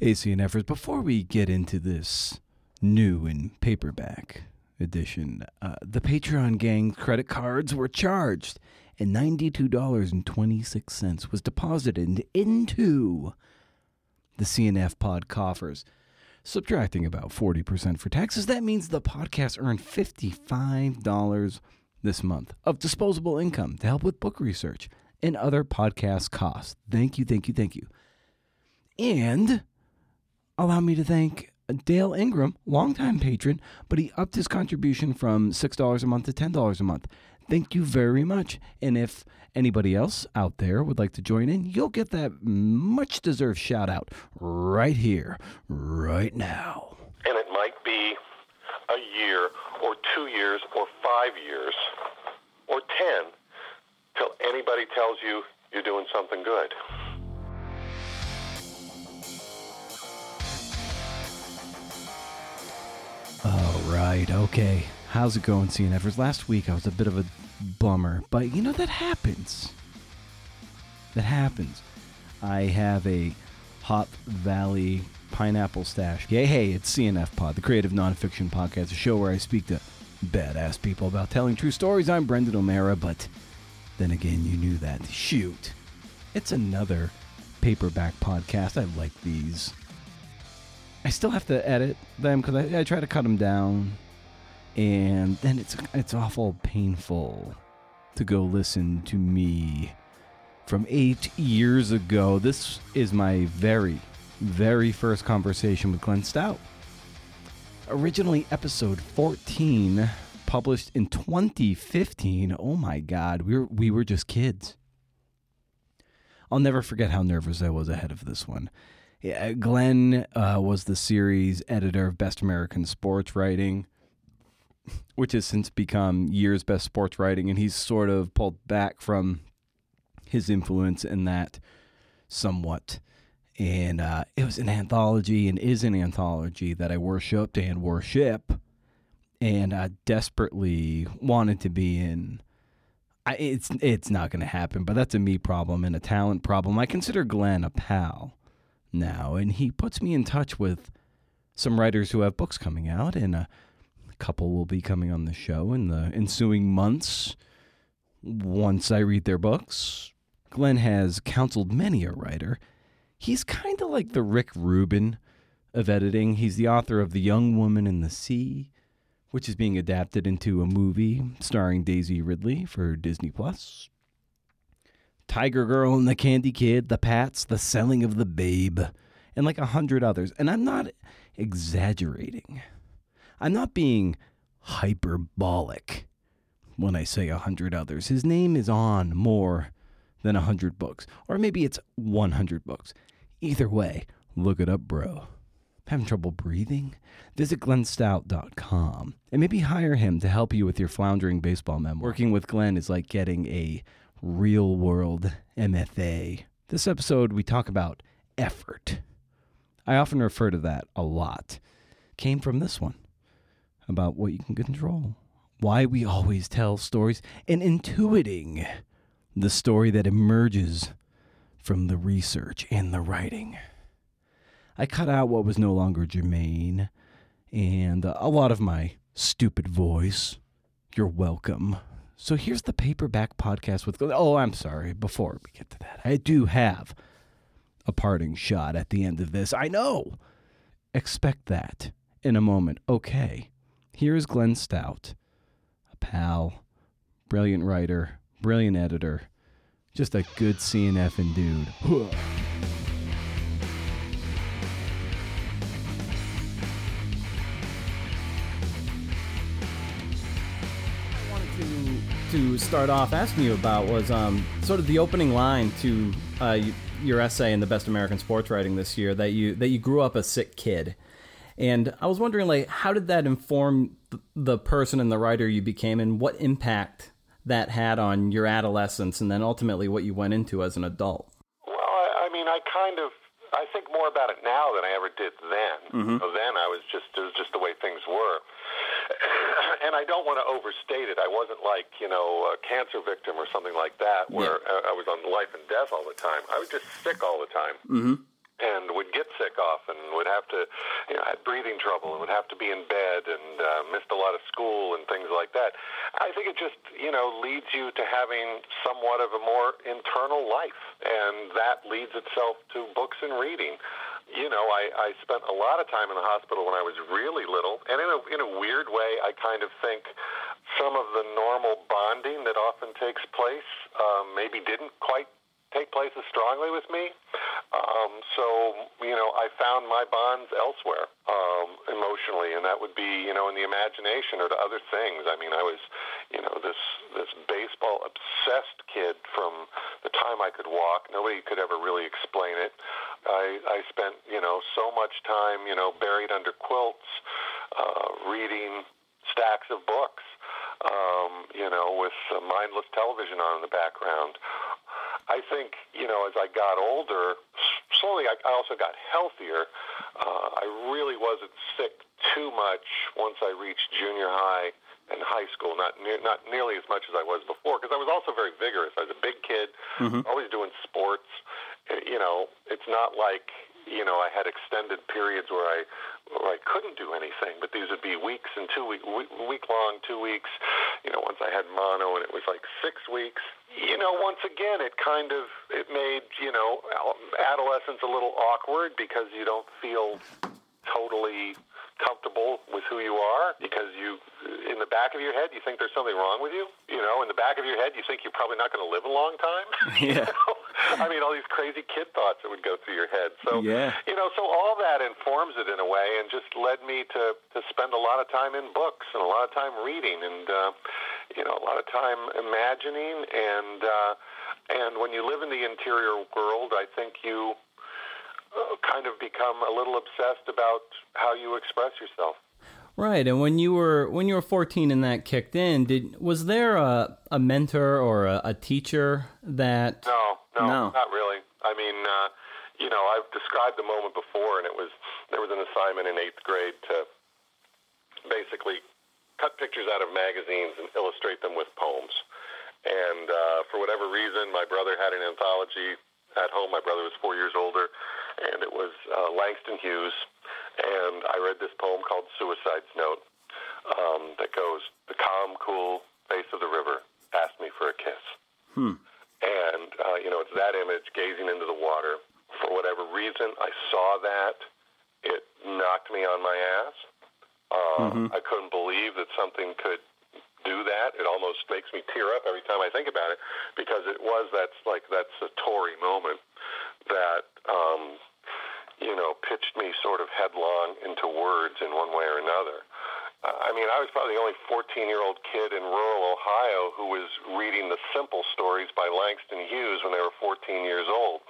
ACNFers, before we get into this Now in Paperback edition, uh, the Patreon gang credit cards were charged, and $92.26 was deposited into the CNF pod coffers. Subtracting about 40% for taxes, that means the podcast earned $55 this month of disposable income to help with book research and other podcast costs. Thank you, thank you, thank you. And allow me to thank Dale Ingram, longtime patron, but he upped his contribution from $6 a month to $10 a month. Thank you very much. And if anybody else out there would like to join in, you'll get that much deserved shout out right here, right now. And it might be a year or two years or five years or ten till anybody tells you you're doing something good. Right, okay. How's it going, CNFers? Last week I was a bit of a bummer, but you know that happens. That happens. I have a Hop Valley pineapple stash. Yay, hey, it's CNF Pod, the creative nonfiction podcast, a show where I speak to badass people about telling true stories. I'm Brendan O'Meara, but then again, you knew that. Shoot. It's another paperback podcast. I like these. I still have to edit them because I, I try to cut them down, and then it's it's awful painful to go listen to me from eight years ago. This is my very, very first conversation with Glenn Stout. Originally, episode 14, published in 2015. Oh my God, we were, we were just kids. I'll never forget how nervous I was ahead of this one. Yeah, Glenn uh, was the series editor of Best American Sports Writing, which has since become Year's Best Sports Writing, and he's sort of pulled back from his influence in that somewhat. And uh, it was an anthology and is an anthology that I worshipped and worship and I desperately wanted to be in. I, it's it's not going to happen, but that's a me problem and a talent problem. I consider Glenn a pal now, and he puts me in touch with some writers who have books coming out, and a couple will be coming on the show in the ensuing months. Once I read their books, Glenn has counseled many a writer. He's kind of like the Rick Rubin of editing. He's the author of The Young Woman and the Sea, which is being adapted into a movie starring Daisy Ridley for Disney Plus. Tiger Girl and the Candy Kid, The Pats, The Selling of the Babe, and like a hundred others. And I'm not exaggerating. I'm not being hyperbolic when I say a hundred others. His name is on more than a hundred books, or maybe it's 100 books. Either way, look it up, bro. Having trouble breathing? Visit glennstout.com and maybe hire him to help you with your floundering baseball memoir. Working with Glenn is like getting a real world MFA. This episode, we talk about effort. I often refer to that a lot. Came from this one about what you can control, why we always tell stories, and intuiting the story that emerges from the research and the writing. I cut out what was no longer germane and a lot of my stupid voice. You're welcome. So here's the paperback podcast with. Oh, I'm sorry. Before we get to that, I do have a parting shot at the end of this. I know. Expect that in a moment. Okay. Here's Glenn Stout, a pal, brilliant writer, brilliant editor, just a good CNF and dude. to start off asking you about was um, sort of the opening line to uh, your essay in the Best American Sports Writing this year that you that you grew up a sick kid, and I was wondering like how did that inform the person and the writer you became, and what impact that had on your adolescence, and then ultimately what you went into as an adult. Well, I, I mean, I kind of I think more about it now than I ever did then. So then I was just it was just the way things were, and I don't want to overstate it. I wasn't like you know a cancer victim or something like that, where I I was on life and death all the time. I was just sick all the time, mm-hmm. and would get sick off and would have to, you know, had breathing trouble and would have to be in bed and uh, missed a lot of school and things like that. I think it just, you know, leads you to having somewhat of a more internal life, and that leads itself to books and reading you know, I, I spent a lot of time in the hospital when I was really little, and in a, in a weird way, I kind of think some of the normal bonding that often takes place um, maybe didn't quite take place as strongly with me. Um, so, you know, I found my bonds elsewhere um, emotionally, and that would be, you know, in the imagination or to other things. I mean, I was, you know, this this baseball obsessed kid from the time I could walk. Nobody could ever really explain it. I, I spent, you know, so much time, you know, buried under quilts, uh, reading stacks of books. Um, you know, with mindless television on in the background, I think, you know, as I got older, slowly I, I also got healthier. Uh, I really wasn't sick too much once I reached junior high and high school, not near, not nearly as much as I was before, because I was also very vigorous. I was a big kid, mm-hmm. always doing sports. You know, it's not like you know, I had extended periods where I where I couldn't do anything, but these would be weeks and two week week long, two weeks. You know, once I had mono, and it was like six weeks. You know, once again, it kind of it made you know adolescence a little awkward because you don't feel totally comfortable with who you are because you, in the back of your head, you think there's something wrong with you. You know, in the back of your head, you think you're probably not going to live a long time. Yeah. you know? I mean, all these crazy kid thoughts that would go through your head. So, yeah. you know, so all that informs it in a way and just led me to, to spend a lot of time in books and a lot of time reading and, uh, you know, a lot of time imagining. And, uh, and when you live in the interior world, I think you, uh, kind of become a little obsessed about how you express yourself. Right, and when you were when you were fourteen and that kicked in, did was there a, a mentor or a, a teacher that? No, no, no, not really. I mean, uh, you know, I've described the moment before, and it was there was an assignment in eighth grade to basically cut pictures out of magazines and illustrate them with poems. And uh, for whatever reason, my brother had an anthology at home. My brother was four years older, and it was uh, Langston Hughes. And I read this poem called Suicide's Note um, that goes, The calm, cool face of the river asked me for a kiss. Hmm. And, uh, you know, it's that image gazing into the water. For whatever reason, I saw that. It knocked me on my ass. Uh, mm-hmm. I couldn't believe that something could do that. It almost makes me tear up every time I think about it because it was that's like that Satori moment that um, you know pitched me sort of headlong into words in one way or another. Uh, I mean, I was probably the only 14-year-old kid in rural Ohio who was reading the simple stories by Langston Hughes when they were 14 years old.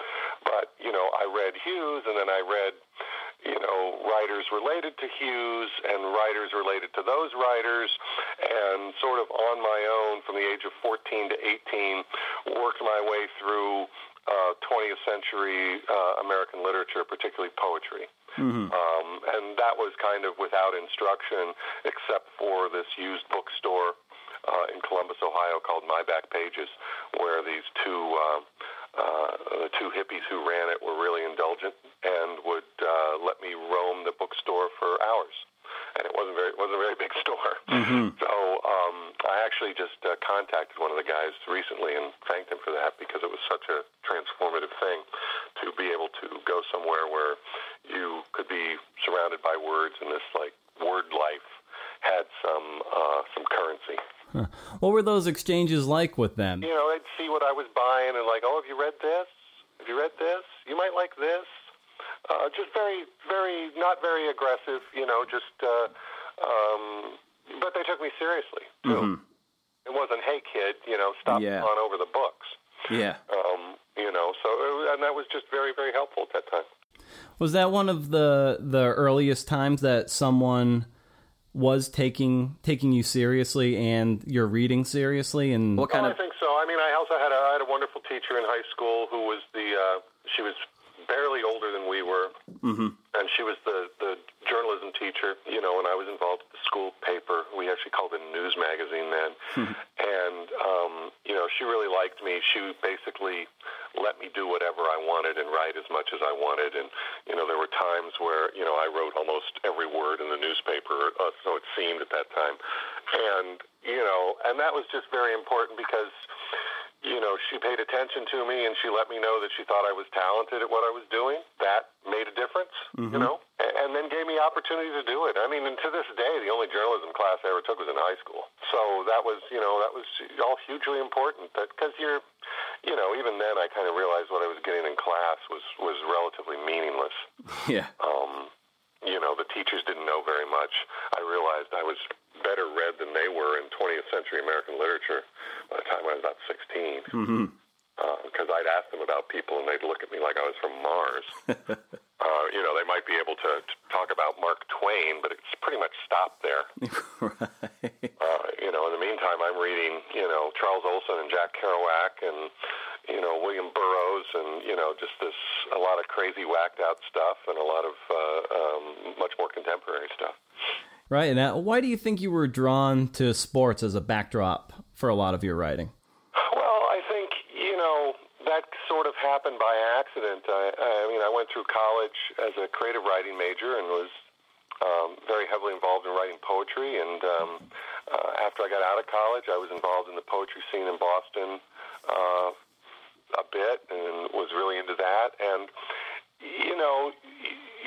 But you know, I read Hughes, and then I read you know, writers related to Hughes and writers related to those writers, and sort of on my own from the age of 14 to 18, worked my way through uh, 20th century uh, American literature, particularly poetry. Mm-hmm. Um, and that was kind of without instruction, except for this used bookstore uh, in Columbus, Ohio, called My Back Pages, where these two uh, uh, the two hippies who ran it were really indulgent and would uh, let me roam the bookstore for hours. And it wasn't very it wasn't a very big store. Mm-hmm. So um, I actually just uh, contacted one of the guys recently and thanked him for that because it was such a transformative thing to be able to go somewhere where you could be surrounded by words and this like word life had some uh, some currency. Huh. What were those exchanges like with them? You know, they'd see what I was buying and like, oh, have you read this? Have you read this? You might like this. Uh, just very, very, not very aggressive. You know, just. Uh, um, but they took me seriously too. Mm-hmm. It wasn't, hey kid, you know, stop yeah. on over the books. Yeah. Um, you know, so was, and that was just very, very helpful at that time. Was that one of the the earliest times that someone was taking taking you seriously and your reading seriously and what kind well, of I think so. I mean, I also had a, I had a wonderful teacher in high school who was the uh, she was barely older than we were, mm-hmm. and she was the the journalism teacher. You know, and I was involved with the school paper. We actually called it a news magazine then, mm-hmm. and um, you know, she really liked me. She basically let me do whatever I wanted and write as much much as I wanted. And you know, there were times where you know I wrote almost every word in the newspaper, uh, so it seemed at that time. And you know, and that was just very important because you know, she paid attention to me and she let me know that she thought I was talented at what I was doing. That made a difference, mm-hmm. you know, and, and then gave me opportunity to do it. I mean, and to this day, the only journalism class I ever took was in high school. So that was, you know, that was all hugely important. Because you're, you know, even then I kind of realized what I was getting in class was was relatively meaningless. Yeah. Um, you know, the teachers didn't know very much. I realized I was better read than they were in 20th century American literature by the time I was about 16. Mm-hmm. Because uh, I'd ask them about people and they'd look at me like I was from Mars. uh, you know, they might be able to, to talk about Mark Twain, but it's pretty much stopped there. right. Uh, you know, in the meantime, I'm reading, you know, Charles Olson and Jack Kerouac and, you know, William Burroughs and, you know, just this, a lot of crazy whacked out stuff and a lot of uh, um, much more contemporary stuff. Right. Now, why do you think you were drawn to sports as a backdrop for a lot of your writing? Well, I think, you know, that sort of happened by accident. I, I mean, I went through college as a creative writing major and was um, very heavily involved in writing poetry. And um, uh, after I got out of college, I was involved in the poetry scene in Boston uh, a bit and was really into that. And, you know,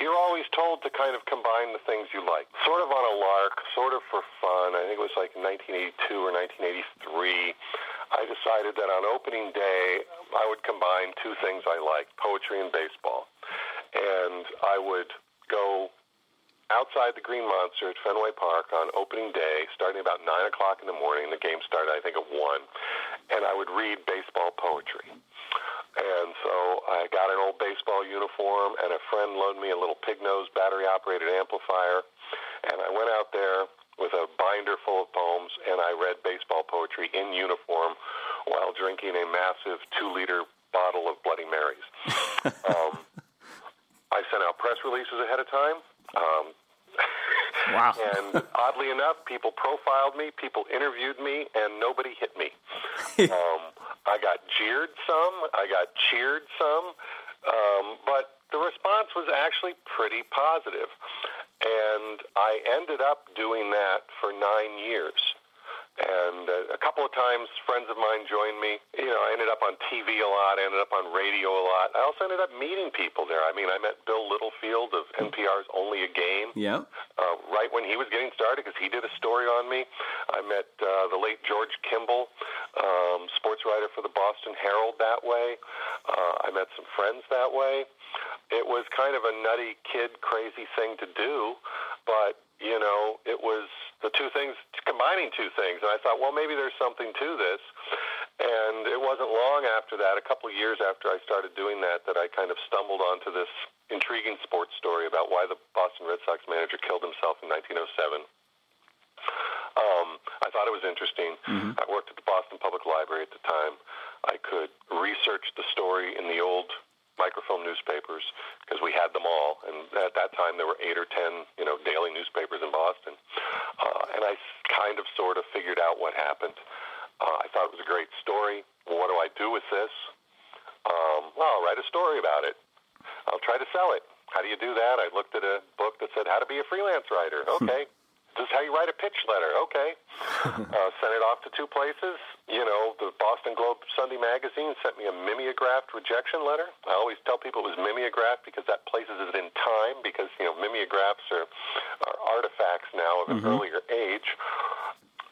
you're always told to kind of combine the things you like, sort of on a lark, sort of for fun. I think it was like 1982 or 1983. I decided that on opening day, I would combine two things I liked poetry and baseball. And I would go outside the Green Monster at Fenway Park on opening day, starting about 9 o'clock in the morning. The game started, I think, at 1. And I would read baseball poetry. And so I got an old baseball uniform, and a friend loaned me a little pig nose battery operated amplifier. And I went out there with a binder full of poems, and I read baseball poetry in uniform while drinking a massive two liter bottle of Bloody Marys. um, I sent out press releases ahead of time. Um, wow. and oddly enough, people profiled me, people interviewed me, and nobody hit me. um, I got jeered some, I got cheered some, um, but the response was actually pretty positive. And I ended up doing that for nine years. And uh, a couple of times, friends of mine joined me. You know, I ended up on TV a lot. I ended up on radio a lot. I also ended up meeting people there. I mean, I met Bill Littlefield of NPR's Only a Game. Yeah. Uh, right when he was getting started, because he did a story on me. I met uh, the late George Kimball, um, sports writer for the Boston Herald that way. Uh, I met some friends that way. It was kind of a nutty kid, crazy thing to do, but you know, it was the two things, combining two things. And I thought, well, maybe there's something to this. And it wasn't long after that, a couple of years after I started doing that, that I kind of stumbled onto this intriguing sports story about why the Boston Red Sox manager killed himself in 1907. Um, I thought it was interesting. Mm-hmm. I worked at the Boston Public Library at the time. I could research the story in the old microfilm newspapers because we had them all, and at that time there were eight or ten, you know, daily newspapers in Boston. Uh, and I kind of sort of figured out what happened. Uh, I thought it was a great story. Well, what do I do with this? Um, well, I'll write a story about it. I'll try to sell it. How do you do that? I looked at a book that said how to be a freelance writer. Okay. This is how you write a pitch letter. Okay. uh, sent it off to two places. You know, the Boston Globe Sunday Magazine sent me a mimeographed rejection letter. I always tell people it was mimeographed because that places it in time because, you know, mimeographs are, are artifacts now of an mm-hmm. earlier age.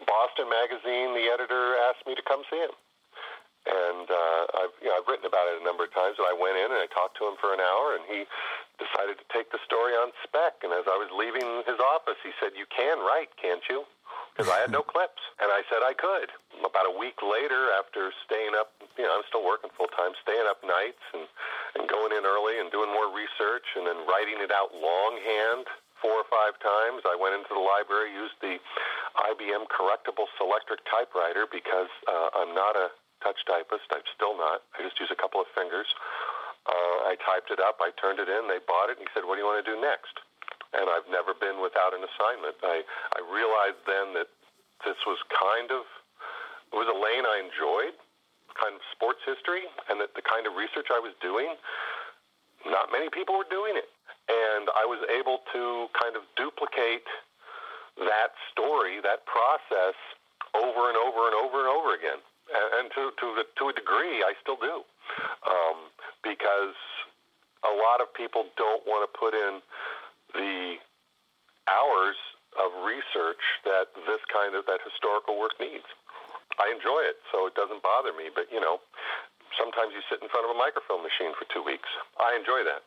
Boston Magazine, the editor asked me to come see him and uh, I've you know I've written about it a number of times. and I went in and I talked to him for an hour, and he decided to take the story on spec. And as I was leaving his office, he said, "You can write, can't you?" Because I had no clips, and I said I could. About a week later, after staying up, you know, I'm still working full time, staying up nights and and going in early and doing more research, and then writing it out longhand four or five times. I went into the library, used the IBM Correctable Selectric typewriter because uh, I'm not a touch typist. I'm still not. I just use a couple of fingers. Uh, I typed it up. I turned it in. They bought it. And he said, "What do you want to do next?" And I've never been without an assignment. I I realized then that this was kind of it was a lane I enjoyed, kind of sports history, and that the kind of research I was doing not many people were doing it. And I was able to kind of duplicate that story, that process, over and over and over and over again. And, to, to, the, to a degree, I still do. Um, because a lot of people don't want to put in the hours of research that this kind of that historical work needs. I enjoy it, so it doesn't bother me. But you know, sometimes you sit in front of a microfilm machine for two weeks. I enjoy that.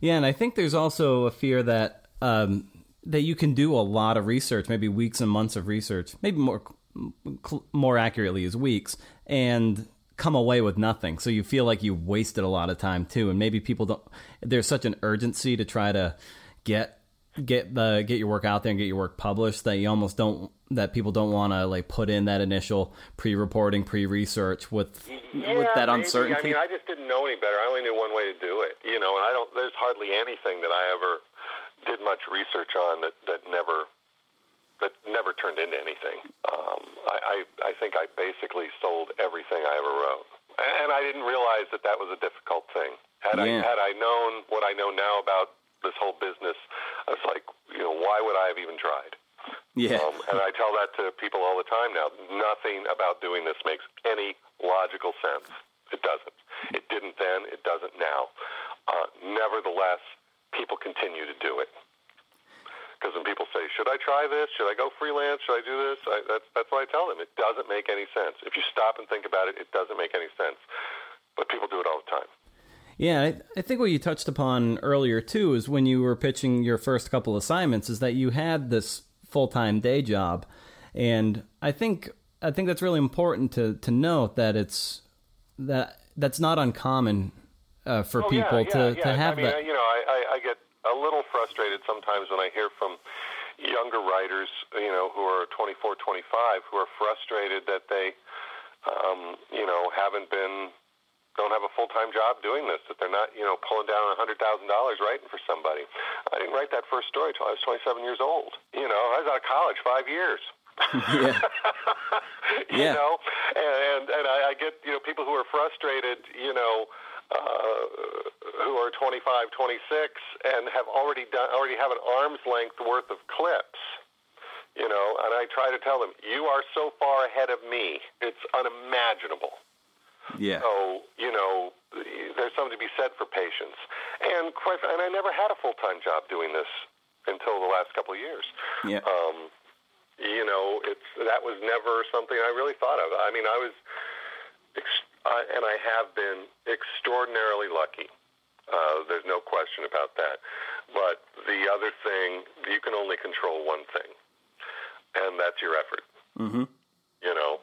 Yeah, and I think there's also a fear that um, that you can do a lot of research, maybe weeks and months of research, maybe more more accurately is weeks, and come away with nothing. So you feel like you wasted a lot of time too, and maybe people don't. There's such an urgency to try to get get the get your work out there and get your work published that you almost don't that people don't want to like put in that initial pre-reporting, pre-research with yeah, with that maybe. uncertainty. I mean, I just didn't know any better. I only knew one way to do it, you know. And I don't. There's hardly anything that I ever did much research on that that never that never turned into anything. Um, I, I I think I basically sold everything I ever wrote, and I didn't realize that that was a difficult thing. Had Yeah. I had I known what I know now about this whole business, I was like, you know, why would I have even tried? yeah, Um, and I tell that to people all the time now. Nothing about doing this makes any logical sense. It doesn't. It didn't then. It doesn't now. Uh, nevertheless, people continue to do it. Because when people say, "Should I try this? Should I go freelance? Should I do this?" I, that's that's what I tell them. It doesn't make any sense. If you stop and think about it, it doesn't make any sense. But people do it all the time. yeah. I, I think what you touched upon earlier too is when you were pitching your first couple assignments is that you had this full time day job, and I think I think that's really important to to note that it's that that's not uncommon uh, for Oh, people yeah, to yeah, to have I mean, that. You know, I, I, I get a little frustrated sometimes when I hear from younger writers, you know, who are 24, 25, who are frustrated that they, um, you know, haven't been, don't have a full time job doing this, that they're not, you know, pulling down a $100,000 writing for somebody. I didn't write that first story until I was 27 years old. You know, I was out of college five years. yeah. you Yeah. know, and and I, I get you know people who are frustrated, you know, uh, who are 25, 26, and have already done already have an arm's length worth of clips. You know, and I try to tell them, you are so far ahead of me, it's unimaginable. Yeah. So you know, there's something to be said for patience. And quite, and I never had a full time job doing this until the last couple of years. Yeah. Um, you know, it's that was never something I really thought of. I mean, I was, ex- I, and I have been extraordinarily lucky. Uh, there's no question about that. But the other thing, you can only control one thing, and that's your effort. Mm-hmm. You know,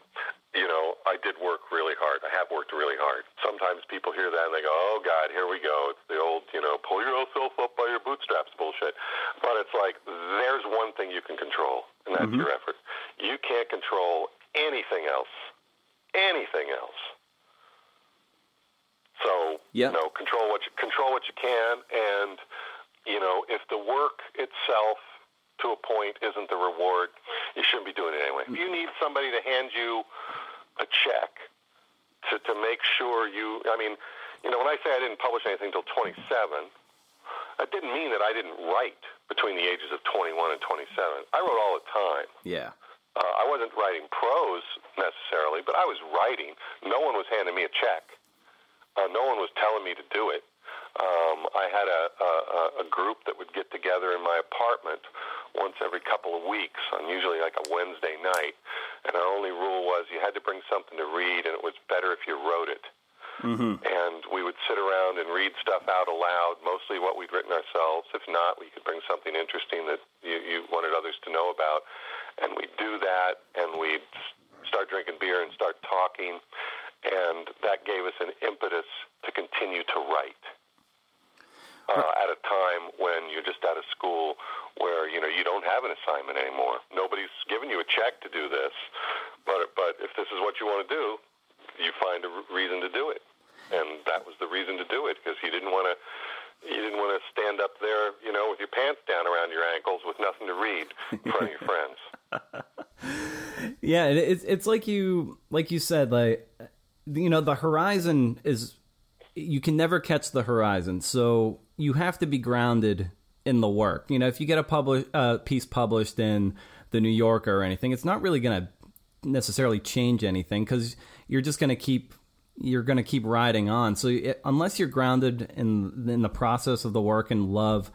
you know, I did work really hard. I have worked really hard. Sometimes people hear that and they go, "Oh God, here we go." It's the old, you know, pull yourself up by your bootstraps bullshit. But it's like there's one thing you can control, and that's your effort. You can't control anything else. Anything else. So Yeah. you know, control what you control what you can, and you know, if the work itself to a point isn't the reward, you shouldn't be doing it anyway. If you need somebody to hand you a check to to make sure you, I mean, you know, when I say I didn't publish anything until 27, that didn't mean that I didn't write between the ages of 21 and 27. I wrote all the time. Yeah. Uh, I wasn't writing prose necessarily, but I was writing. No one was handing me a check. Uh, no one was telling me to do it. Um, I had a, a, a group that would get together in my apartment once every couple of weeks on usually like a Wednesday night. And our only rule was you had to bring something to read, and it was better if you wrote it. Mm-hmm. And we would sit around and read stuff out aloud, mostly what we'd written ourselves. If not, we could bring something interesting that you, you wanted others to know about. And we'd do that, and we'd start drinking beer and start talking. And that gave us an impetus to continue to write. Uh, at a time when you're just out of school where you know you don't have an assignment anymore. Nobody's giving you a check to do this but but if this is what you want to do you find a reason to do it. And that was the reason to do it because you didn't want to you didn't want to stand up there you know with your pants down around your ankles with nothing to read in front of your friends. Yeah, it's it's like you like you said, like you know, the horizon is you can never catch the horizon. So you have to be grounded in the work. You know, if you get a publish, uh, piece published in the New Yorker or anything, it's not really going to necessarily change anything because you're just going to keep you're going to keep riding on. So it, unless you're grounded in in the process of the work and love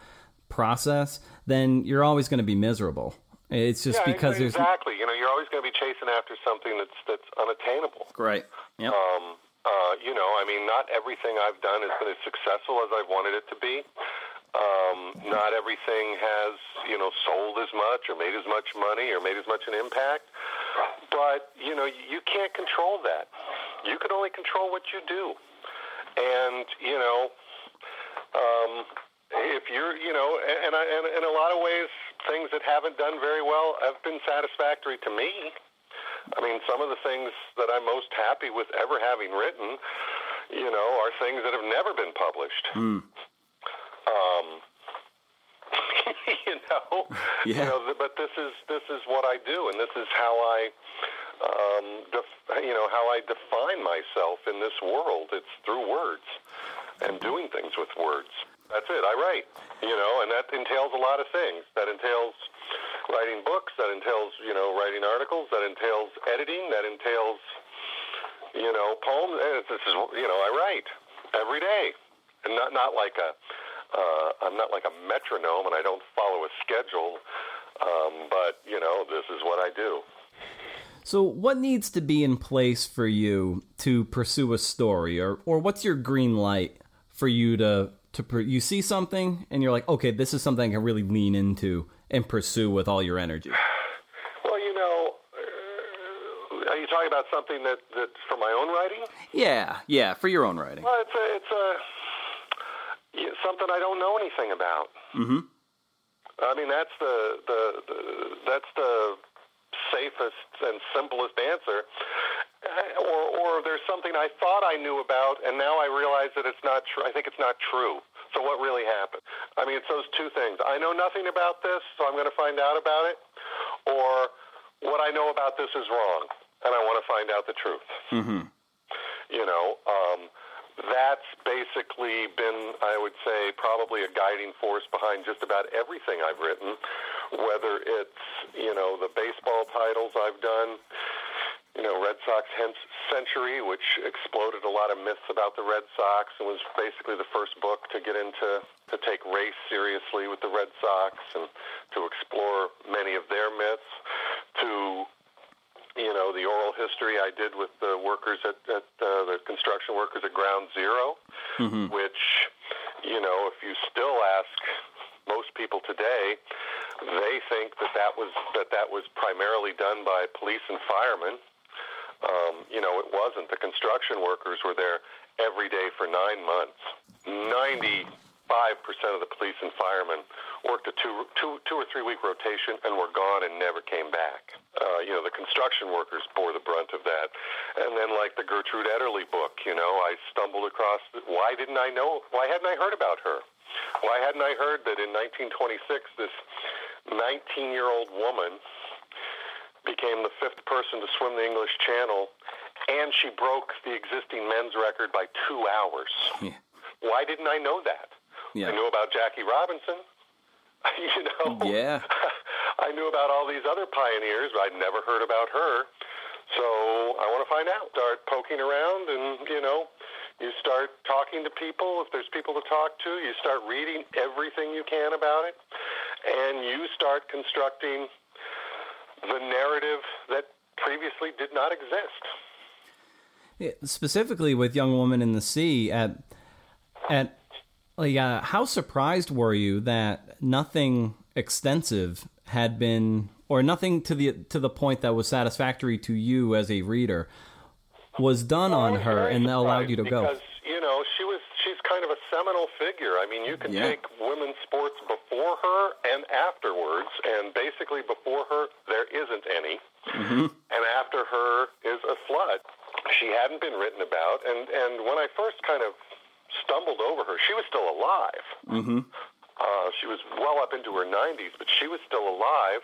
process, then you're always going to be miserable. It's just yeah, because exactly. there's exactly. You know, you're always going to be chasing after something that's that's unattainable. right. Yep. Um, uh, you know, I mean, not everything I've done has been as successful as I've wanted it to be. Um, not everything has, you know, sold as much or made as much money or made as much an impact. But, you know, you can't control that. You can only control what you do. And, you know, um, if you're, you know, and, I, and in a lot of ways, things that haven't done very well have been satisfactory to me. I mean, some of the things that I'm most happy with ever having written, you know, are things that have never been published. Hmm. Um, you know, Yeah. you know, but this is this is what I do, and this is how I, um, def- you know, how I define myself in this world. It's through words and doing things with words. That's it. I write, you know, and that entails a lot of things. That entails writing books. That entails, you know, writing articles. That entails editing. That entails, you know, poems. This is, you know, I write every day, and not not like a. Uh, I'm not like a metronome, and I don't follow a schedule. Um, but you know, this is what I do. So, what needs to be in place for you to pursue a story, or or what's your green light for you to to pr- you see something and you're like, okay, this is something I can really lean into and pursue with all your energy. Well, you know, uh, are you talking about something that that's for my own writing? Yeah, yeah, for your own writing. Well, it's a it's a something I don't know anything about. Mm-hmm. I mean, that's the, the, the that's the safest and simplest answer. Or, or there's something I thought I knew about, and now I realize that it's not true. I think it's not true. So what really happened? I mean, it's those two things. I know nothing about this, so I'm going to find out about it. Or what I know about this is wrong, and I want to find out the truth. Mm-hmm. You know, um, that's basically been, I would say, probably a guiding force behind just about everything I've written, whether it's, you know, the baseball titles I've done, you know, Red Sox Hence Century, which exploded a lot of myths about the Red Sox and was basically the first book to get into to take race seriously with the Red Sox and to explore many of their myths, to you know, the oral history I did with the workers at, at uh, the construction workers at Ground 0 which, you know, if you still ask most people today, they think that that was that that was primarily done by police and firemen. Um, you know, it wasn't. The construction workers were there every day for nine months. Ninety-five percent of the police and firemen worked a two, two, two or three week rotation and were gone and never came back. Uh, you know, the construction workers bore the brunt of that. And then, like the Gertrude Ederle book, you know, I stumbled across. Why didn't I know? Why hadn't I heard about her? Why hadn't I heard that in 1926 this 19 year old woman became the fifth person to swim the English Channel, and she broke the existing men's record by two hours. Yeah. Why didn't I know that? Yeah. I knew about Jackie Robinson. you know. Yeah. I knew about all these other pioneers, but I'd never heard about her. So I want to find out. Start poking around, and you know, you start talking to people. If there's people to talk to, you start reading everything you can about it, and you start constructing the narrative that previously did not exist. Yeah, specifically with Young Woman and the Sea at at like uh, how surprised were you that nothing extensive had been or nothing to the to the point that was satisfactory to you as a reader was done I on her and allowed you to surprised go. because, you know, she was kind of a seminal figure. I mean, you can Yeah. take women's sports before her and afterwards, and basically before her there isn't any, Mm-hmm. and after her is a flood. She hadn't been written about, and and when I first kind of stumbled over her, she was still alive. Mm-hmm. Uh, she was well up into her 90s, but she was still alive.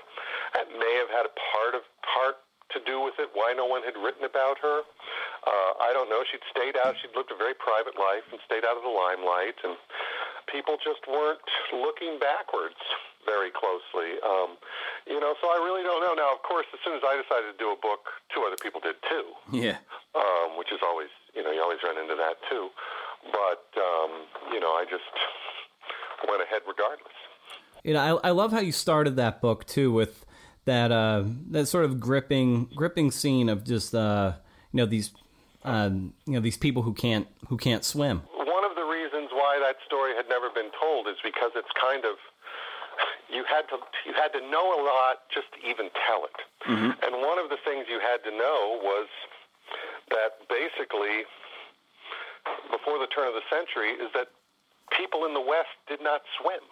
That may have had a part of part to do with it. Why no one had written about her. uh, I don't know. She'd stayed out. She'd lived a very private life and stayed out of the limelight, and people just weren't looking backwards very closely. Um, you know, so I really don't know. Now, of course, as soon as I decided to do a book, two other people did too. Yeah. Um, which is always, you know, you always run into that too. But um, you know, I just went ahead regardless. You know, I, I love how you started that book too with that uh, that sort of gripping gripping scene of just uh, you know these um, you know these people who can't who can't swim. One of the reasons why that story had never been told is because it's kind of you had to you had to know a lot just to even tell it. Mm-hmm. And one of the things you had to know was that basically before the turn of the century is that people in the West did not swim.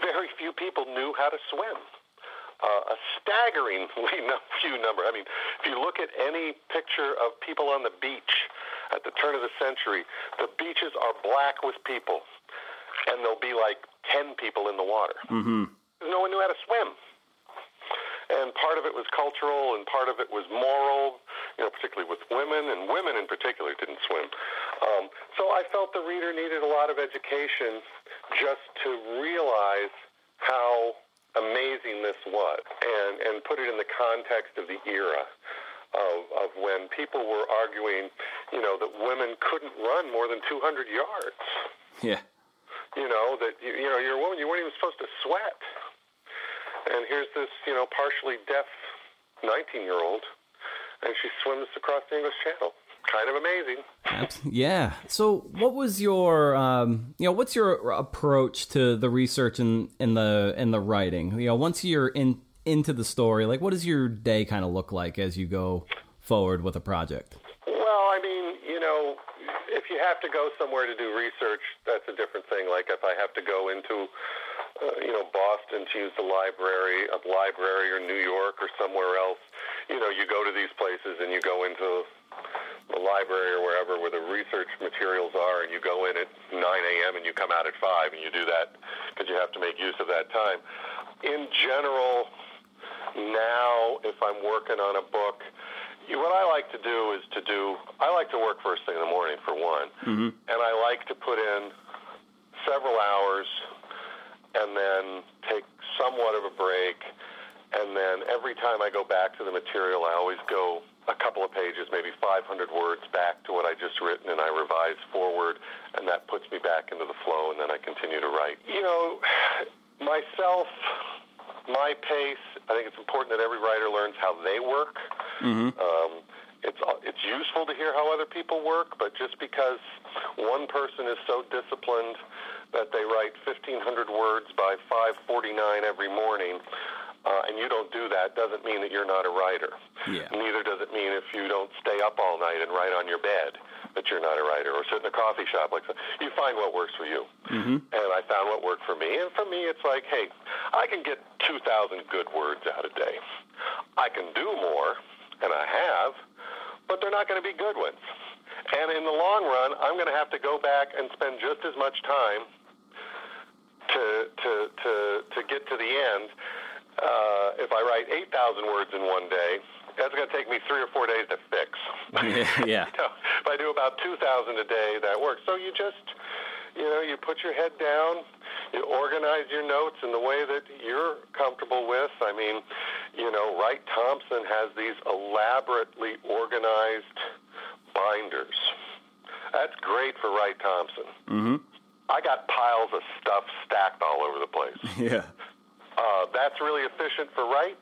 Very few people knew how to swim uh, a staggeringly few number. I mean, if you look at any picture of people on the beach at the turn of the century, the beaches are black with people, and there'll be like 10 people in the water. Mm-hmm. No one knew how to swim. And part of it was cultural, and part of it was moral, you know, particularly with women, and women in particular didn't swim. Um, so I felt the reader needed a lot of education just to realize how amazing this was and, and put it in the context of the era of, of when people were arguing, you know, that women couldn't run more than 200 yards. Yeah. You know, that, you, you know, you're a woman, you weren't even supposed to sweat. And here's this, you know, partially deaf 19 year old, and she swims across the English Channel kind of amazing. Yeah. So, what was your, um, you know, what's your approach to the research and in, the in the writing? You know, once you're in into the story, like, what does your day kind of look like as you go forward with a project? Well, I mean, you know, if you have to go somewhere to do research, that's a different thing. Like if I have to go into, uh, you know, Boston to use the library, a library, or New York, or somewhere else, you know, you go to these places and you go into the library or wherever where the research materials are, and you go in at 9 a.m. and you come out at 5, and you do that because you have to make use of that time. In general, now if I'm working on a book, what I like to do is to do. I like to work first thing in the morning for one, mm-hmm. and I like to put in several hours, and then take somewhat of a break, and then every time I go back to the material, I always go a couple of pages, maybe 500 words back to what I just written, and I revise forward, and that puts me back into the flow, and then I continue to write. You know, myself, my pace. I think it's important that every writer learns how they work. Mm-hmm. Um, it's it's useful to hear how other people work, but just because one person is so disciplined that they write 1,500 words by 5:49 every morning uh, and you don't do that, doesn't mean that you're not a writer. Yeah. Neither does it mean if you don't stay up all night and write on your bed that you're not a writer, or sit in a coffee shop like that. You find what works for you. Mm-hmm. And I found what worked for me. And for me, it's like, hey, I can get 2,000 good words out a day. I can do more, and I have, but they're not going to be good ones. And in the long run, I'm going to have to go back and spend just as much time to to to to get to the end uh, if I write 8,000 words in one day, that's going to take me three or four days to fix. yeah. you know, if I do about 2,000 a day, that works. So you just, you know, you put your head down, you organize your notes in the way that you're comfortable with. I mean, you know, Wright Thompson has these elaborately organized binders. That's great for Wright Thompson. Mm-hmm. I got piles of stuff stacked all over the place. Yeah. Uh, that's really efficient for Wright.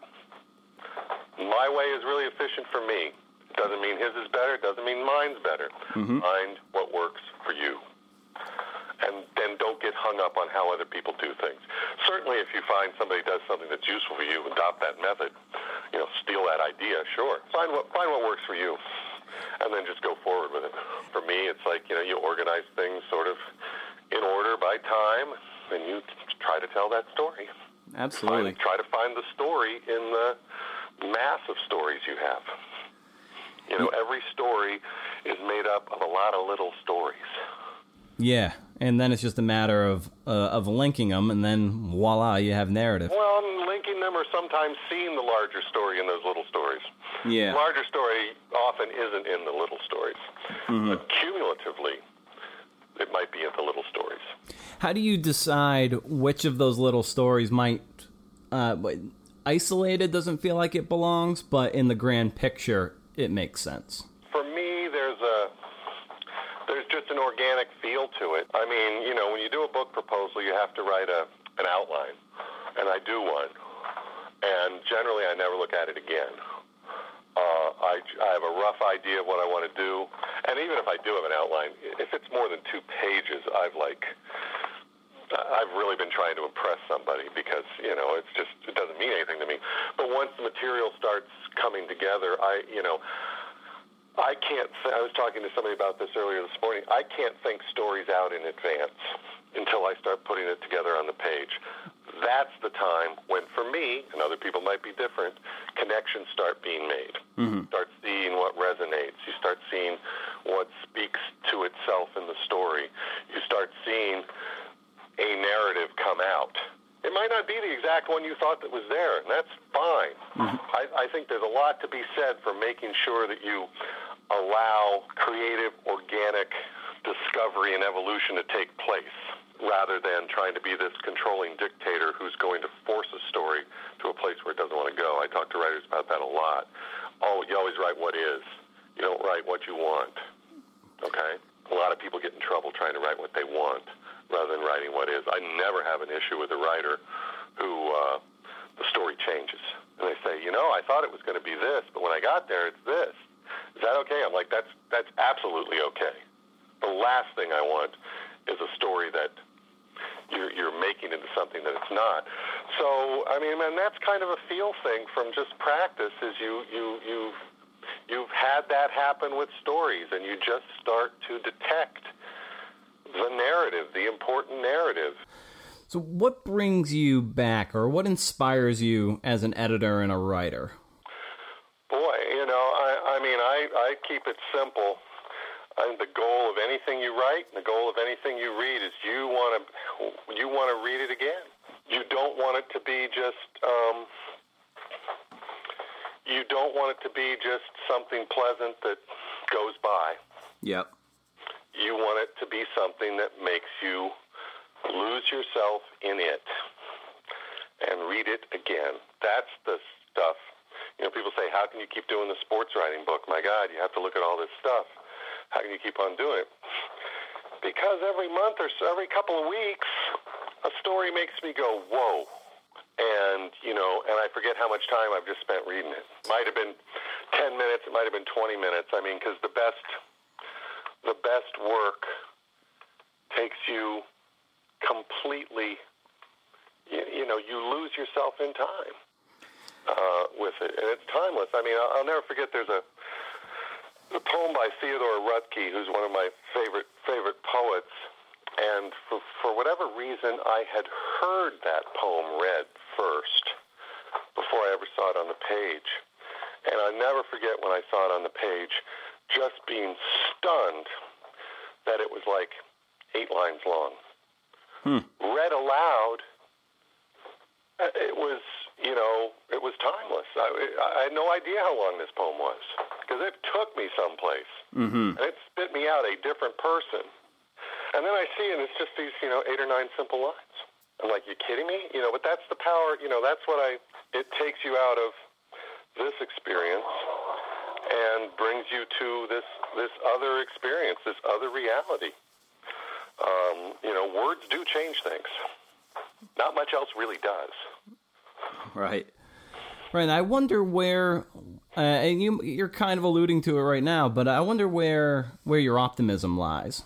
My way is really efficient for me. Doesn't mean his is better. Doesn't mean mine's better. Mm-hmm. Find what works for you. And then don't get hung up on how other people do things. Certainly, if you find somebody does something that's useful for you, adopt that method. You know, steal that idea. Sure. Find what find what works for you, and then just go forward with it. For me, it's like you know, you organize things sort of in order by time, and you try to tell that story. Absolutely. Find, try to find the story in the mass of stories you have. You know, every story is made up of a lot of little stories. Yeah, and then it's just a matter of uh, of linking them, and then voila, you have narrative. Well, I'm linking them or sometimes seeing the larger story in those little stories. Yeah. The larger story often isn't in the little stories. But cumulatively, it might be in the little stories. How do you decide which of those little stories might uh, isolated doesn't feel like it belongs, but in the grand picture it makes sense? For me, there's a there's just an organic feel to it. I mean, you know, when you do a book proposal, you have to write a an outline, and I do one, and generally I never look at it again. Uh, I, I have a rough idea of what I want to do, and even if I do have an outline, if it's more than two pages, I've like I've really been trying to impress somebody because you know it's just it doesn't mean anything to me. But once the material starts coming together, I you know I can't. Th- I was talking to somebody about this earlier this morning. I can't think stories out in advance until I start putting it together on the page. That's the time when, for me, and other people might be different, connections start being made. Mm-hmm. Start seeing what resonates. You start seeing what speaks to itself in the story. You start seeing a narrative come out. It might not be the exact one you thought that was there, and that's fine. Mm-hmm. I, I think there's a lot to be said for making sure that you allow creative, organic discovery and evolution to take place rather than trying to be this controlling dictator who's going to force a story to a place where it doesn't want to go. I talk to writers about that a lot. Oh, you always write what is. You don't write what you want. Okay? A lot of people get in trouble trying to write what they want rather than writing what is. I never have an issue with a writer who uh, the story changes. And they say, you know, I thought it was going to be this, but when I got there, it's this. Is that okay? I'm like, that's that's absolutely okay. The last thing I want is a story that you're, you're making into something that it's not. So, I mean, and that's kind of a feel thing from just practice. Is you you you you've had that happen with stories, and you just start to detect the narrative, the important narrative. So, what brings you back, or what inspires you as an editor and a writer? Boy, you know, I, I mean, I, I keep it simple. I think the goal of anything you write, the goal of anything you read, is you want to you want to read it again. You don't want it to be just um, you don't want it to be just something pleasant that goes by. Yep. You want it to be something that makes you lose yourself in it and read it again. That's the stuff. You know, people say, "How can you keep doing the sports writing book?" My God, you have to look at all this stuff. How can you keep on doing it? Because every month or so, every couple of weeks, a story makes me go, "Whoa!" And you know, and I forget how much time I've just spent reading it. Might have been ten minutes. It might have been twenty minutes. I mean, because the best, the best work takes you completely. You, you know, you lose yourself in time uh, with it, and it's timeless. I mean, I'll, I'll never forget. There's a a poem by Theodore Roethke, who's one of my favorite favorite poets. And for, for whatever reason, I had heard that poem read first before I ever saw it on the page. And I'll never forget when I saw it on the page, just being stunned that it was like eight lines long. Read aloud, uh, it was, you know, it was timeless. I, I had no idea how long this poem was because it took me someplace. Mm-hmm. And it spit me out a different person. And then I see, and it's just these, you know, eight or nine simple lines. I'm like, you kidding me? You know, but that's the power, you know, that's what I, it takes you out of this experience and brings you to this, this other experience, this other reality. Um, you know, words do change things. Not much else really does. Right. Right. And I wonder where, uh, and you you're kind of alluding to it right now, but I wonder where where your optimism lies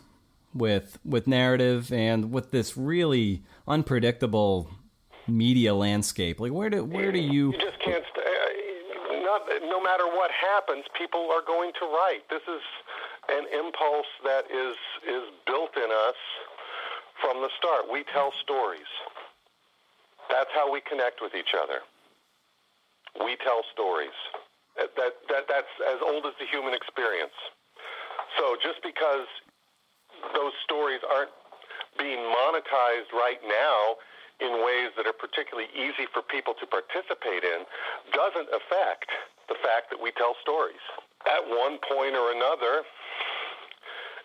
with with narrative and with this really unpredictable media landscape. Like where do where do you? You just can't. Uh, not, no matter what happens, people are going to write. This is an impulse that is is built in us from the start. We tell stories. That's how we connect with each other. We tell stories. That, that, that's as old as the human experience. So just because those stories aren't being monetized right now in ways that are particularly easy for people to participate in doesn't affect the fact that we tell stories. At one point or another,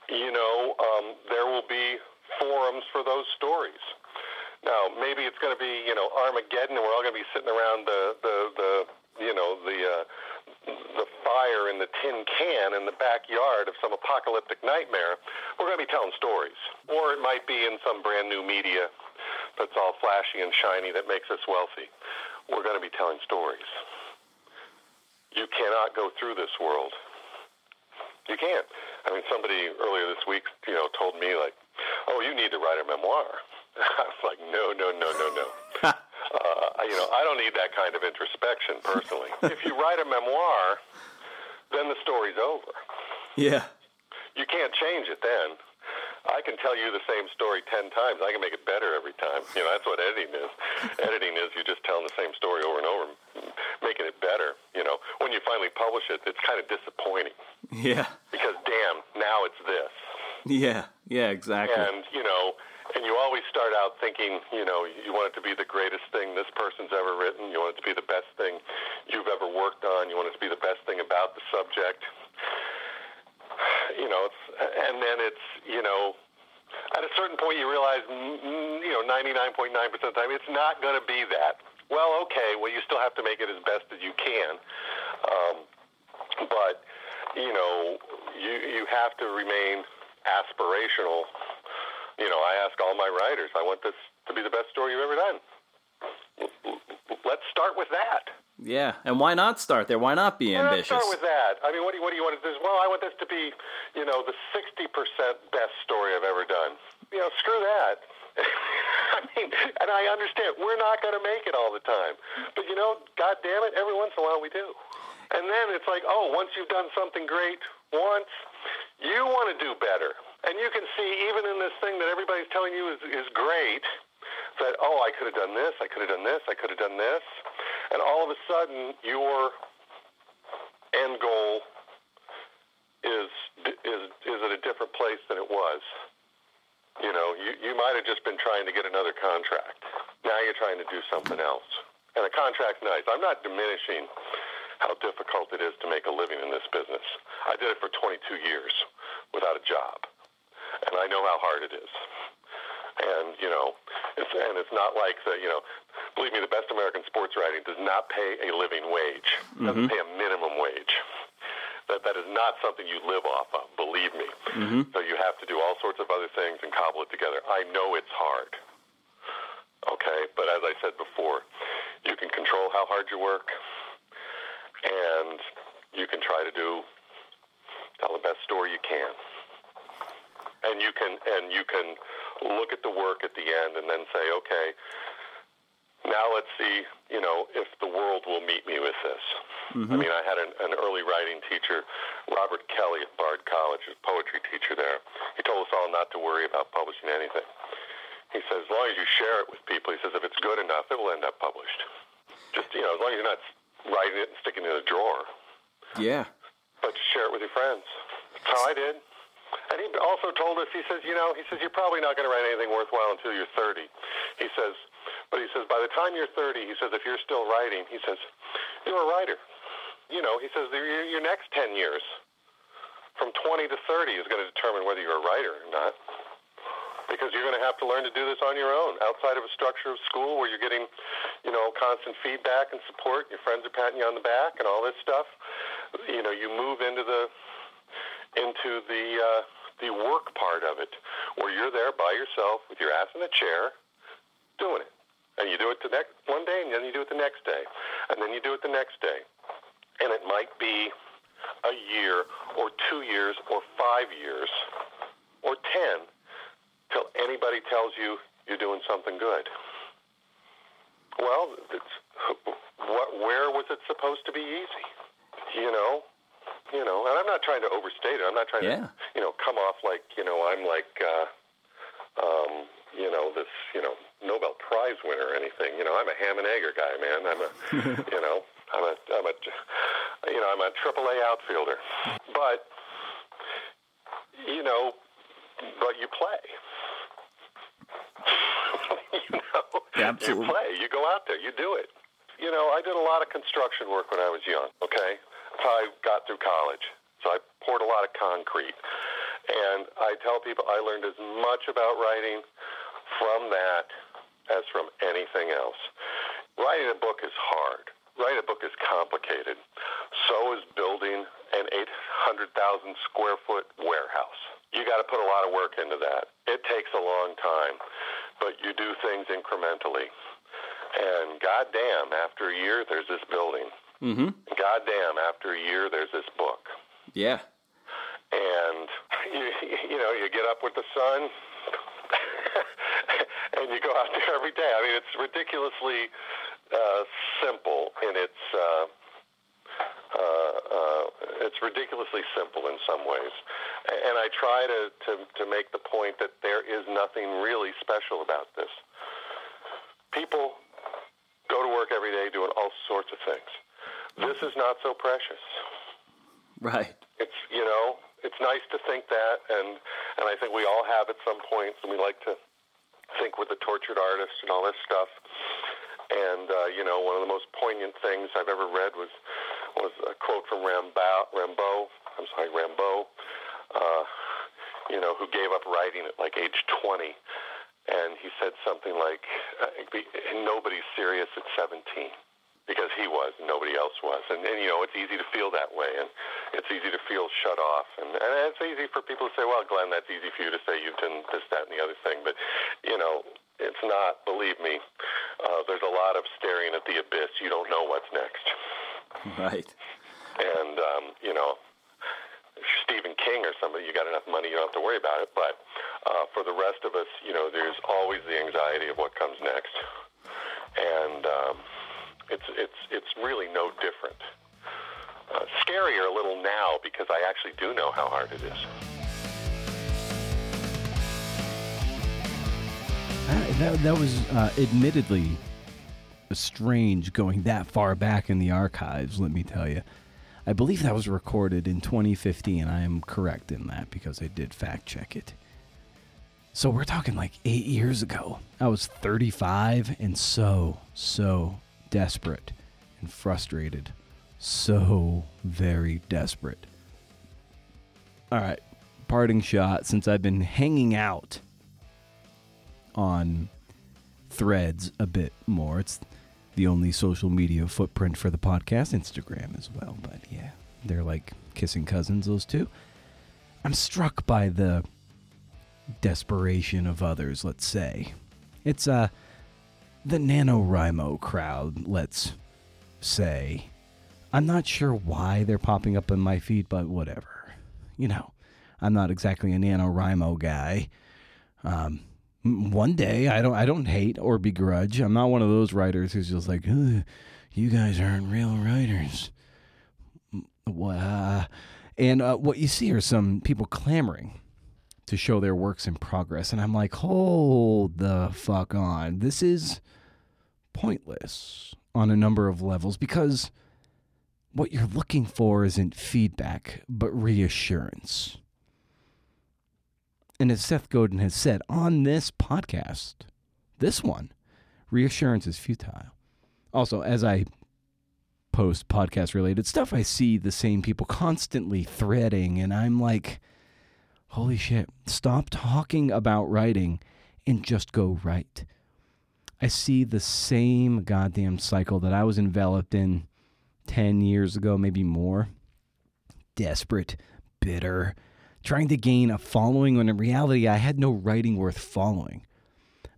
you know, um, there will be forums for those stories. Now, maybe it's going to be, you know, Armageddon, and we're all going to be sitting around the, the, the you know, the, uh, the fire in the tin can in the backyard of some apocalyptic nightmare. We're going to be telling stories. Or it might be in some brand new media that's all flashy and shiny that makes us wealthy. We're going to be telling stories. You cannot go through this world. You can't. I mean, somebody earlier this week, you know, told me like, "Oh, you need to write a memoir." I was like, "No, no, no, no, no." uh, you know, I don't need that kind of introspection personally. if you write a memoir, then the story's over. Yeah. You can't change it then. I can tell you the same story ten times. I can make it better every time. You know, that's what editing is. editing is you're just telling the same story over and over, making it better. You know, when you finally publish it, it's kind of disappointing. Yeah. Because damn, now it's this. Yeah. Yeah. Exactly. And you know, and you always start out thinking, you know, you want it to be the greatest thing this person's ever written. You want it to be the best thing you've ever worked on. You want it to be the best thing about the subject you know, it's, and then it's, you know, at a certain point you realize, you know, 99.9% of the time it's not going to be that. Well, okay, well, you still have to make it as best as you can. Um, but, you know, you, you have to remain aspirational. You know, I ask all my writers, I want this to be the best story you've ever done. Let's start with that. Yeah, and why not start there? Why not be ambitious? Let's start with that. I mean, what do you, what do you want to do? Well, I want this to be, you know, the 60% best story I've ever done. You know, screw that. I mean, and I understand we're not going to make it all the time, but you know, God damn it, every once in a while we do. And then it's like, oh, once you've done something great once, you want to do better. And you can see even in this thing that everybody's telling you is, is great, that oh, I could have done this, I could have done this, I could have done this and all of a sudden your end goal is is is at a different place than it was. You know, you you might have just been trying to get another contract. Now you're trying to do something else. And a contract's nice. I'm not diminishing how difficult it is to make a living in this business. I did it for 22 years without a job. And I know how hard it is. And, you know, it's, and it's not like the, you know, believe me, the best American sports writing does not pay a living wage. Doesn't mm-hmm. pay a minimum wage. That that is not something you live off of. Believe me. Mm-hmm. So you have to do all sorts of other things and cobble it together. I know it's hard. Okay, but as I said before, you can control how hard you work, and you can try to do tell the best story you can. And you can and you can look at the work at the end and then say, okay, now let's see, you know, if the world will meet me with this. Mm-hmm. I mean, I had an, an early writing teacher, Robert Kelly at Bard College, a poetry teacher there. He told us all not to worry about publishing anything. He says, as long as you share it with people, he says, if it's good enough, it will end up published. Just, you know, as long as you're not writing it and sticking it in a drawer. Yeah. But share it with your friends. That's how I did. And he also told us, he says, you know, he says, you're probably not going to write anything worthwhile until you're 30. He says, but he says, by the time you're 30, he says, if you're still writing, he says, you're a writer. You know, he says, your next 10 years, from 20 to 30, is going to determine whether you're a writer or not. Because you're going to have to learn to do this on your own, outside of a structure of school where you're getting, you know, constant feedback and support. Your friends are patting you on the back and all this stuff. You know, you move into the into the uh, the work part of it, where you're there by yourself with your ass in a chair, doing it. And you do it the next one day, and then you do it the next day, and then you do it the next day, and it might be a year or two years or five years or ten till anybody tells you you're doing something good. Well, what, where was it supposed to be easy? You know, you know, and I'm not trying to overstate it. I'm not trying yeah. to, you know, come off like, you know, I'm like, uh, um, you know, this, you know, Nobel Prize winner or anything. You know, I'm a ham and egger guy, man. I'm a, you know, I'm a, I'm a, you know, I'm a triple A outfielder. But, you know, but you play. you know, Yeah, absolutely. you play. You go out there. You do it. You know, I did a lot of construction work when I was young. Okay, that's how I got through college. So I poured a lot of concrete, and I tell people I learned as much about writing from that as from anything else. Writing a book is hard. Writing a book is complicated. So is building an 800,000 square foot warehouse. You got to put a lot of work into that. It takes a long time, but you do things incrementally. And goddamn, after a year, there's this building. Mm-hmm. Goddamn, after a year, there's this book. Yeah. And you, you know, you get up with the sun, and you go out there every day. I mean, it's ridiculously uh, simple in its. Uh, uh, uh, it's ridiculously simple in some ways, and I try to, to to make the point that there is nothing really special about this. People work every day doing all sorts of things. This is not so precious. Right. It's you know, it's nice to think that, and and I think we all have at some point, and we like to think with the tortured artist and all this stuff. And uh, you know, one of the most poignant things I've ever read was was a quote from Rimbaud. Rimbaud, I'm sorry, Rimbaud. Uh, you know, who gave up writing at like age 20, and he said something like, uh, "Nobody's serious at 17." because he was and nobody else was. And, and you know, it's easy to feel that way, and it's easy to feel shut off. And, and it's easy for people to say, well, Glenn, that's easy for you to say you've done this, that, and the other thing. But, you know, it's not, believe me, uh, there's a lot of staring at the abyss. You don't know what's next. Right. And, um, you know, if you're Stephen King or somebody, you got enough money, you don't have to worry about it. But uh, for the rest of us, you know, there's always the anxiety of what comes next. And, um, it's it's it's really no different. Uh, scarier a little now because I actually do know how hard it is. That, that was uh, admittedly strange going that far back in the archives, let me tell you. I believe that was recorded in 2015. I am correct in that because I did fact check it. So we're talking like eight years ago. I was 35 and so, so desperate and frustrated. So very desperate. All right, parting shot since I've been hanging out on threads a bit more. It's the only social media footprint for the podcast, Instagram as well. But yeah, they're like kissing cousins, those two. I'm struck by the desperation of others, let's say. It's uh the NaNoWriMo crowd, let's say. I'm not sure why they're popping up in my feed, but whatever. You know, I'm not exactly a NaNoWriMo guy. Um, one day, I don't, I don't hate or begrudge. I'm not one of those writers who's just like, you guys aren't real writers. And uh, what you see are some people clamoring to show their works in progress, and I'm like, hold the fuck on. This is pointless on a number of levels because what you're looking for isn't feedback, but reassurance. And as Seth Godin has said on this podcast, this one, reassurance is futile. Also, as I post podcast related stuff, I see the same people constantly threading, and I'm like, holy shit, stop talking about writing and just go write. I see the same goddamn cycle that I was enveloped in 10 years ago, maybe more. Desperate, bitter, trying to gain a following when in reality I had no writing worth following.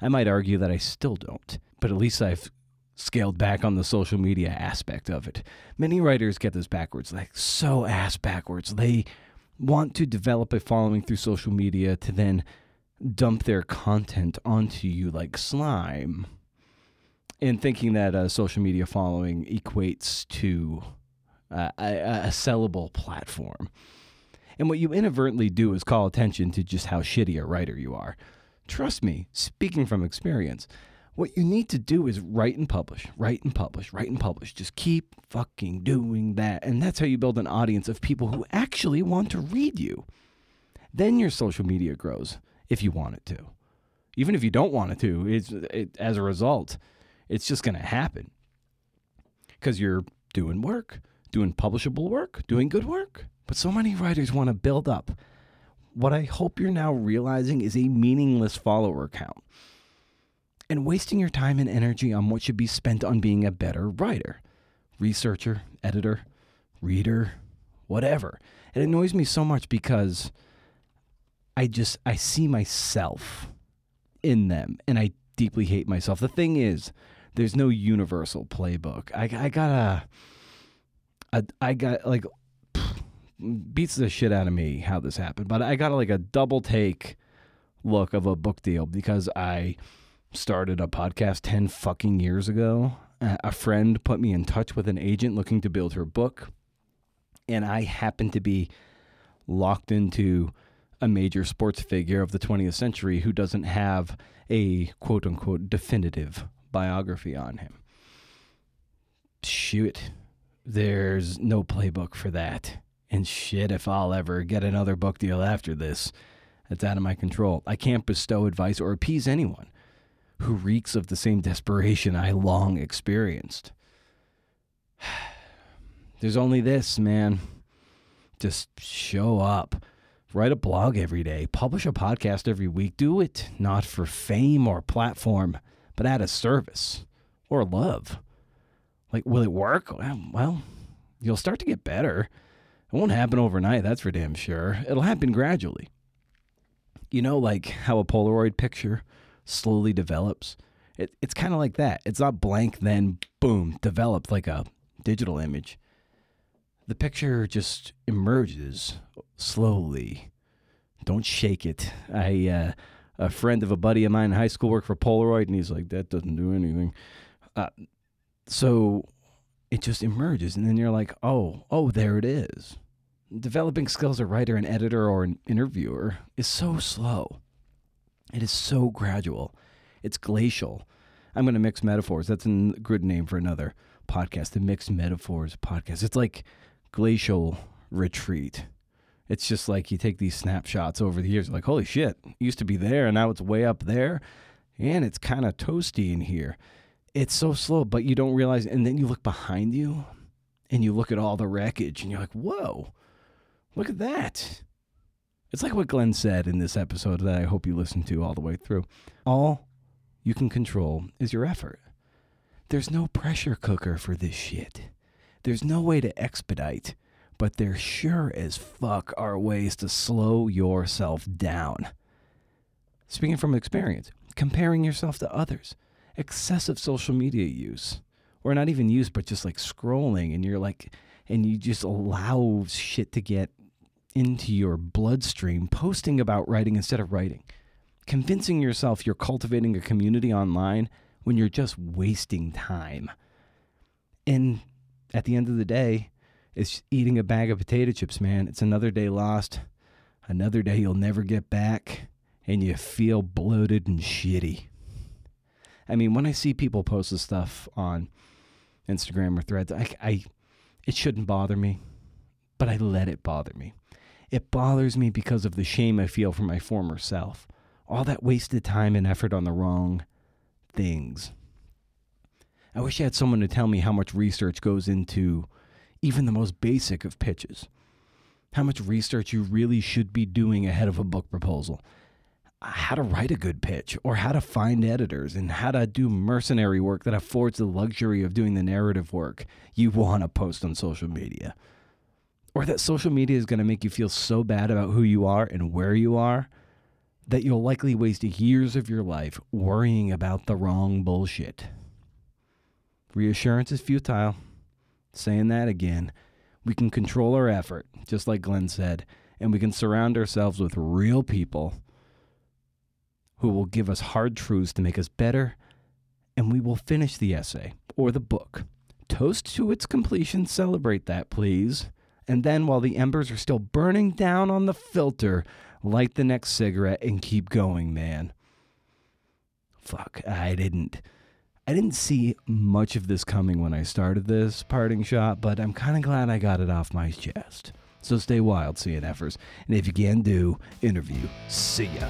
I might argue that I still don't, but at least I've scaled back on the social media aspect of it. Many writers get this backwards, like so ass backwards. They want to develop a following through social media to then dump their content onto you like slime. And thinking that a social media following equates to uh, a, a sellable platform. And what you inadvertently do is call attention to just how shitty a writer you are. Trust me, speaking from experience, what you need to do is write and publish, write and publish, write and publish. Just keep fucking doing that. And that's how you build an audience of people who actually want to read you. Then your social media grows if you want it to. Even if you don't want it to, it's it, as a result, it's just going to happen because you're doing work, doing publishable work, doing good work. But so many writers want to build up what I hope you're now realizing is a meaningless follower count and wasting your time and energy on what should be spent on being a better writer, researcher, editor, reader, whatever. It annoys me so much because I just I see myself in them and I deeply hate myself. The thing is, there's no universal playbook. I I got a, a I got like beats the shit out of me how this happened, but I got like a double take look of a book deal because I started a podcast 10 fucking years ago. A friend put me in touch with an agent looking to build her book, and I happened to be locked into a major sports figure of the 20th century who doesn't have a quote unquote definitive biography on him. Shoot, there's no playbook for that. And shit, if I'll ever get another book deal after this, it's out of my control. I can't bestow advice or appease anyone who reeks of the same desperation I long experienced. There's only this, man. Just show up. Write a blog every day. Publish a podcast every week. Do it not for fame or platform, but out of service or love. Like, will it work? Well, you'll start to get better. It won't happen overnight, that's for damn sure. It'll happen gradually. You know, like how a Polaroid picture slowly develops? It, it's kind of like that. It's not blank, then boom, developed like a digital image. The picture just emerges slowly. Don't shake it. I, uh, a friend of a buddy of mine in high school worked for Polaroid, and he's like, that doesn't do anything. Uh, so it just emerges and then you're like oh oh there it is. Developing skills as a writer an editor or an interviewer is so slow. It is so gradual. It's glacial. I'm going to mix metaphors. That's a good name for another podcast the mixed metaphors podcast. It's like glacial retreat. It's just like you take these snapshots over the years like holy shit used to be there and now it's way up there and it's kind of toasty in here it's so slow, but you don't realize. And then you look behind you and you look at all the wreckage and you're like, whoa, look at that. It's like what Glenn said in this episode that I hope you listen to all the way through. All you can control is your effort. There's no pressure cooker for this shit. There's no way to expedite, but there sure as fuck are ways to slow yourself down. Speaking from experience, comparing yourself to others excessive social media use or not even use but just like scrolling and you're like and you just allow shit to get into your bloodstream posting about writing instead of writing convincing yourself you're cultivating a community online when you're just wasting time. And at the end of the day it's eating a bag of potato chips man. It's another day lost another day you'll never get back and you feel bloated and shitty I mean, when I see people post this stuff on Instagram or Threads, I, I it shouldn't bother me, but I let it bother me. It bothers me because of the shame I feel for my former self. All that wasted time and effort on the wrong things. I wish I had someone to tell me how much research goes into even the most basic of pitches. How much research you really should be doing ahead of a book proposal how to write a good pitch or how to find editors and how to do mercenary work that affords the luxury of doing the narrative work you want to post on social media. Or that social media is going to make you feel so bad about who you are and where you are that you'll likely waste years of your life worrying about the wrong bullshit. Reassurance is futile. Saying that again. We can control our effort, just like Glenn said, and we can surround ourselves with real people who will give us hard truths to make us better, and we will finish the essay or the book. Toast to its completion, celebrate that, please. And then, while the embers are still burning down on the filter, light the next cigarette and keep going, man. Fuck, I didn't. I didn't see much of this coming when I started this parting shot, but I'm kind of glad I got it off my chest. So stay wild, CNFers. And if you can do, interview. See ya.